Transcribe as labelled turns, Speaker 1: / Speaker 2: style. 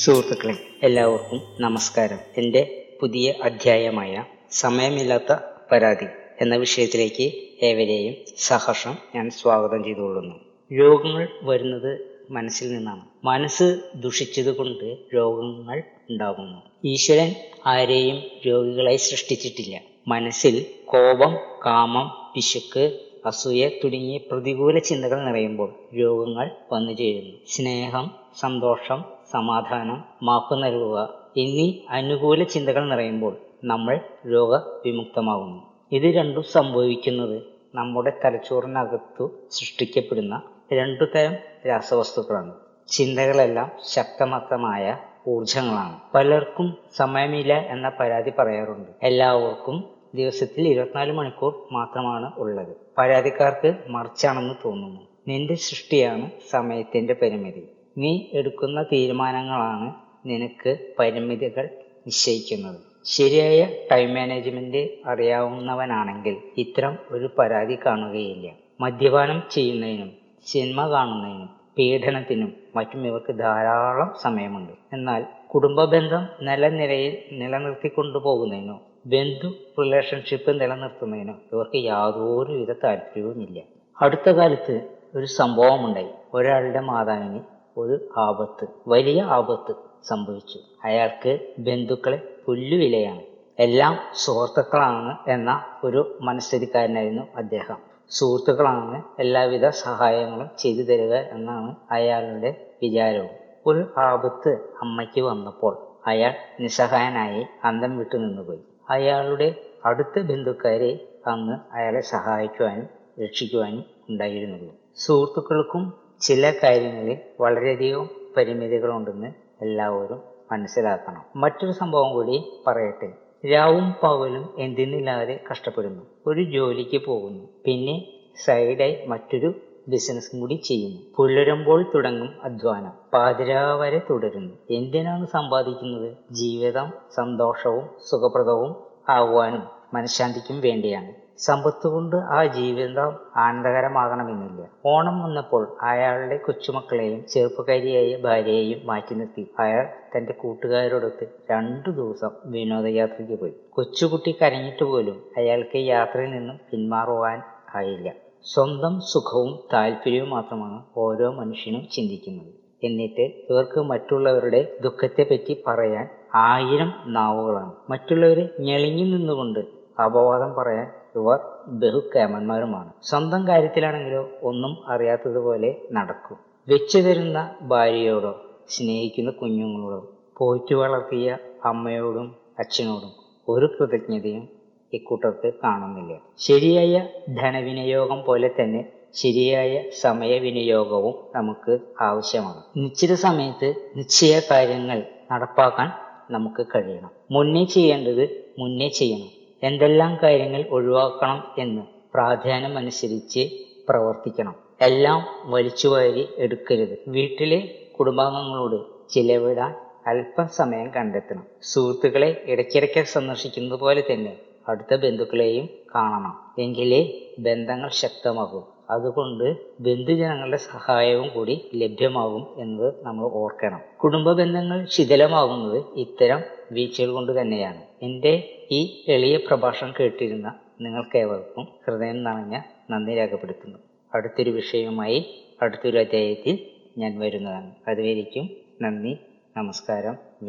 Speaker 1: സുഹൃത്തുക്കളെ എല്ലാവർക്കും നമസ്കാരം. എന്റെ പുതിയ അധ്യായമായ സമയമില്ലാത്ത പരാതി എന്ന വിഷയത്തിലേക്ക് ഏവരെയും സഹർഷം ഞാൻ സ്വാഗതം ചെയ്തുകൊള്ളുന്നു. രോഗങ്ങൾ വരുന്നത് മനസ്സിൽ നിന്നാണ്. മനസ്സ് ദുഷിച്ചത് കൊണ്ട് രോഗങ്ങൾ ഉണ്ടാകുന്നു. ഈശ്വരൻ ആരെയും രോഗികളായി സൃഷ്ടിച്ചിട്ടില്ല. മനസ്സിൽ കോപം കാമം പിശുക്ക് അസൂയ തുടങ്ങിയ പ്രതികൂല ചിന്തകൾ നിറയുമ്പോൾ രോഗങ്ങൾ വന്നു ചേരുന്നു. സ്നേഹം സന്തോഷം സമാധാനം മാപ്പ് നൽകുക എന്നീ അനുകൂല ചിന്തകൾ നിറയുമ്പോൾ നമ്മൾ രോഗവിമുക്തമാകുന്നു. ഇത് രണ്ടും സംഭവിക്കുന്നത് നമ്മുടെ തലച്ചോറിനകത്തു സൃഷ്ടിക്കപ്പെടുന്ന രണ്ടു തരം രാസവസ്തുക്കളാണ്. ചിന്തകളെല്ലാം ശക്തമത്തമായ ഊർജങ്ങളാണ് പലർക്കും സമയമില്ല എന്ന പരാതി പറയാറുണ്ട്. എല്ലാവർക്കും ദിവസത്തിൽ ഇരുപത്തിനാല് മണിക്കൂർ മാത്രമാണ് ഉള്ളത്. പരാതിക്കാർക്ക് മറിച്ചാണെന്ന് തോന്നുന്നു. നിന്റെ സൃഷ്ടിയാണ് സമയത്തിന്റെ പരിമിതി. നീ എടുക്കുന്ന തീരുമാനങ്ങളാണ് നിനക്ക് പരിമിതികൾ നിശ്ചയിക്കുന്നത്. ശരിയായ ടൈം മാനേജ്മെന്റ് അറിയാവുന്നവനാണെങ്കിൽ ഇത്തരം ഒരു പരാതി കാണുകയില്ല. മദ്യപാനം ചെയ്യുന്നതിനും സിനിമ കാണുന്നതിനും പീഡനത്തിനും മറ്റും ഇവർക്ക് ധാരാളം സമയമുണ്ട്. എന്നാൽ കുടുംബബന്ധം നിലനിരയിൽ നിലനിർത്തിക്കൊണ്ടു പോകുന്നതിനോ ബന്ധു റിലേഷൻഷിപ്പ് നിലനിർത്തുന്നതിനോ ഇവർക്ക് യാതൊരുവിധ താല്പര്യവുമില്ല. അടുത്ത കാലത്ത് ഒരു സംഭവമുണ്ടായി. ഒരാളുടെ മാതാവിന് ഒരു ആപത്ത് വലിയ ആപത്ത് സംഭവിച്ചു. അയാൾക്ക് ബന്ധുക്കളെ പുല്ലുവിലയാണ്. എല്ലാം സുഹൃത്തുക്കളാണ് എന്ന ഒരു മനസ്ഥിതിക്കാരനായിരുന്നു അദ്ദേഹം. സുഹൃത്തുക്കളാണ് എല്ലാവിധ സഹായങ്ങളും ചെയ്തു തരിക എന്നാണ് അയാളുടെ വിചാരവും. ഒരു ആപത്ത് അമ്മയ്ക്ക് വന്നപ്പോൾ അയാൾ നിസ്സഹായനായി അന്തം വിട്ടു നിന്നുപോയി അയാളുടെ അടുത്ത ബന്ധുക്കാരെ അന്ന് അയാളെ സഹായിക്കുവാനും രക്ഷിക്കുവാനും ഉണ്ടായിരുന്നുള്ളൂ സുഹൃത്തുക്കൾക്കും ചില കാര്യങ്ങളിൽ വളരെയധികം പരിമിതികളുണ്ടെന്ന് എല്ലാവരും മനസ്സിലാക്കണം. മറ്റൊരു സംഭവം കൂടി പറയട്ടെ. രാവും പകലും എന്തെന്നില്ലാതെ കഷ്ടപ്പെടുന്നു. ഒരു ജോലിക്ക് പോകുന്നു. പിന്നെ സൈഡായി മറ്റൊരു ബിസിനസ്സും കൂടി ചെയ്യുന്നു. പുലരുമ്പോൾ തുടങ്ങും അധ്വാനം. പാതിരാ വരെ തുടരുന്നു. എന്തിനാണ് സമ്പാദിക്കുന്നത്? ജീവിതം സന്തോഷവും സുഖപ്രദവും ആവാനും മനഃശാന്തിക്കും വേണ്ടിയാണ്. സമ്പത്ത് കൊണ്ട് ആ ജീവിതം ആനന്ദകരമാകണമെന്നില്ല. ഓണം വന്നപ്പോൾ അയാളുടെ കൊച്ചുമക്കളെയും ചെറുപ്പക്കാരിയായ ഭാര്യയെയും മാറ്റി നിർത്തി. അയാൾ തന്റെ കൂട്ടുകാരോടൊത്ത് രണ്ടു ദിവസം വിനോദയാത്രയ്ക്ക് പോയി. കൊച്ചുകുട്ടി കരഞ്ഞിട്ട് പോലും അയാൾക്ക് യാത്രയിൽ നിന്നും പിന്മാറുവാൻ ആയില്ല. സ്വന്തം സുഖവും താല്പര്യവും മാത്രമാണ് ഓരോ മനുഷ്യനും ചിന്തിക്കുന്നത്. എന്നിട്ട് ഇവർക്ക് മറ്റുള്ളവരുടെ ദുഃഖത്തെപ്പറ്റി പറയാൻ ആയിരം നാവുകളാണ്. മറ്റുള്ളവരെ ഞെളിഞ്ഞു നിന്നുകൊണ്ട് അപവാദം പറയാൻ ഇവർ ബഹുക്കേമന്മാരുമാണ്. സ്വന്തം കാര്യത്തിലാണെങ്കിലോ ഒന്നും അറിയാത്തതുപോലെ നടക്കും. വെച്ചു തരുന്ന ഭാര്യയോടോ സ്നേഹിക്കുന്ന കുഞ്ഞുങ്ങളോടോ പോറ്റു വളർത്തിയ അമ്മയോടും അച്ഛനോടും ഒരു കൃതജ്ഞതയും ഇക്കൂട്ടർക്ക് കാണുന്നില്ല. ശരിയായ ധനവിനിയോഗം പോലെ തന്നെ ശരിയായ സമയവിനിയോഗവും നമുക്ക് ആവശ്യമാണ്. നിശ്ചിത സമയത്ത് നിശ്ചയ കാര്യങ്ങൾ നടപ്പാക്കാൻ നമുക്ക് കഴിയണം. മുന്നേ ചെയ്യേണ്ടത് മുന്നേ ചെയ്യണം. എന്തെല്ലാം കാര്യങ്ങൾ ഒഴിവാക്കണം എന്ന് പ്രാധാന്യം അനുസരിച്ച് പ്രവർത്തിക്കണം. എല്ലാം വലിച്ചുവാരി എടുക്കരുത്. വീട്ടിലെ കുടുംബാംഗങ്ങളോട് ചിലവിടാൻ അല്പസമയം കണ്ടെത്തണം. സുഹൃത്തുക്കളെ ഇടയ്ക്കിടയ്ക്ക് സന്ദർശിക്കുന്നത് പോലെ തന്നെ അടുത്ത ബന്ധുക്കളെയും കാണണം. എങ്കിലേ ബന്ധങ്ങൾ ശക്തമാകും. അതുകൊണ്ട് ബന്ധുജനങ്ങളുടെ സഹായവും കൂടി ലഭ്യമാകും എന്നത് നമ്മൾ ഓർക്കണം. കുടുംബ ബന്ധങ്ങൾ ശിഥിലമാകുന്നത് ഇത്തരം വീഴ്ചകൾ കൊണ്ട് തന്നെയാണ്. എന്റെ ഈ എളിയ പ്രഭാഷണം കേട്ടിരുന്ന നിങ്ങൾക്കേവർക്കും ഹൃദയം നിറഞ്ഞ നന്ദി രേഖപ്പെടുത്തുന്നു. അടുത്തൊരു വിഷയവുമായി അടുത്തൊരു അധ്യായത്തിൽ ഞാൻ വരുന്നതാണ്. അതുവരേക്കും നന്ദി നമസ്കാരം.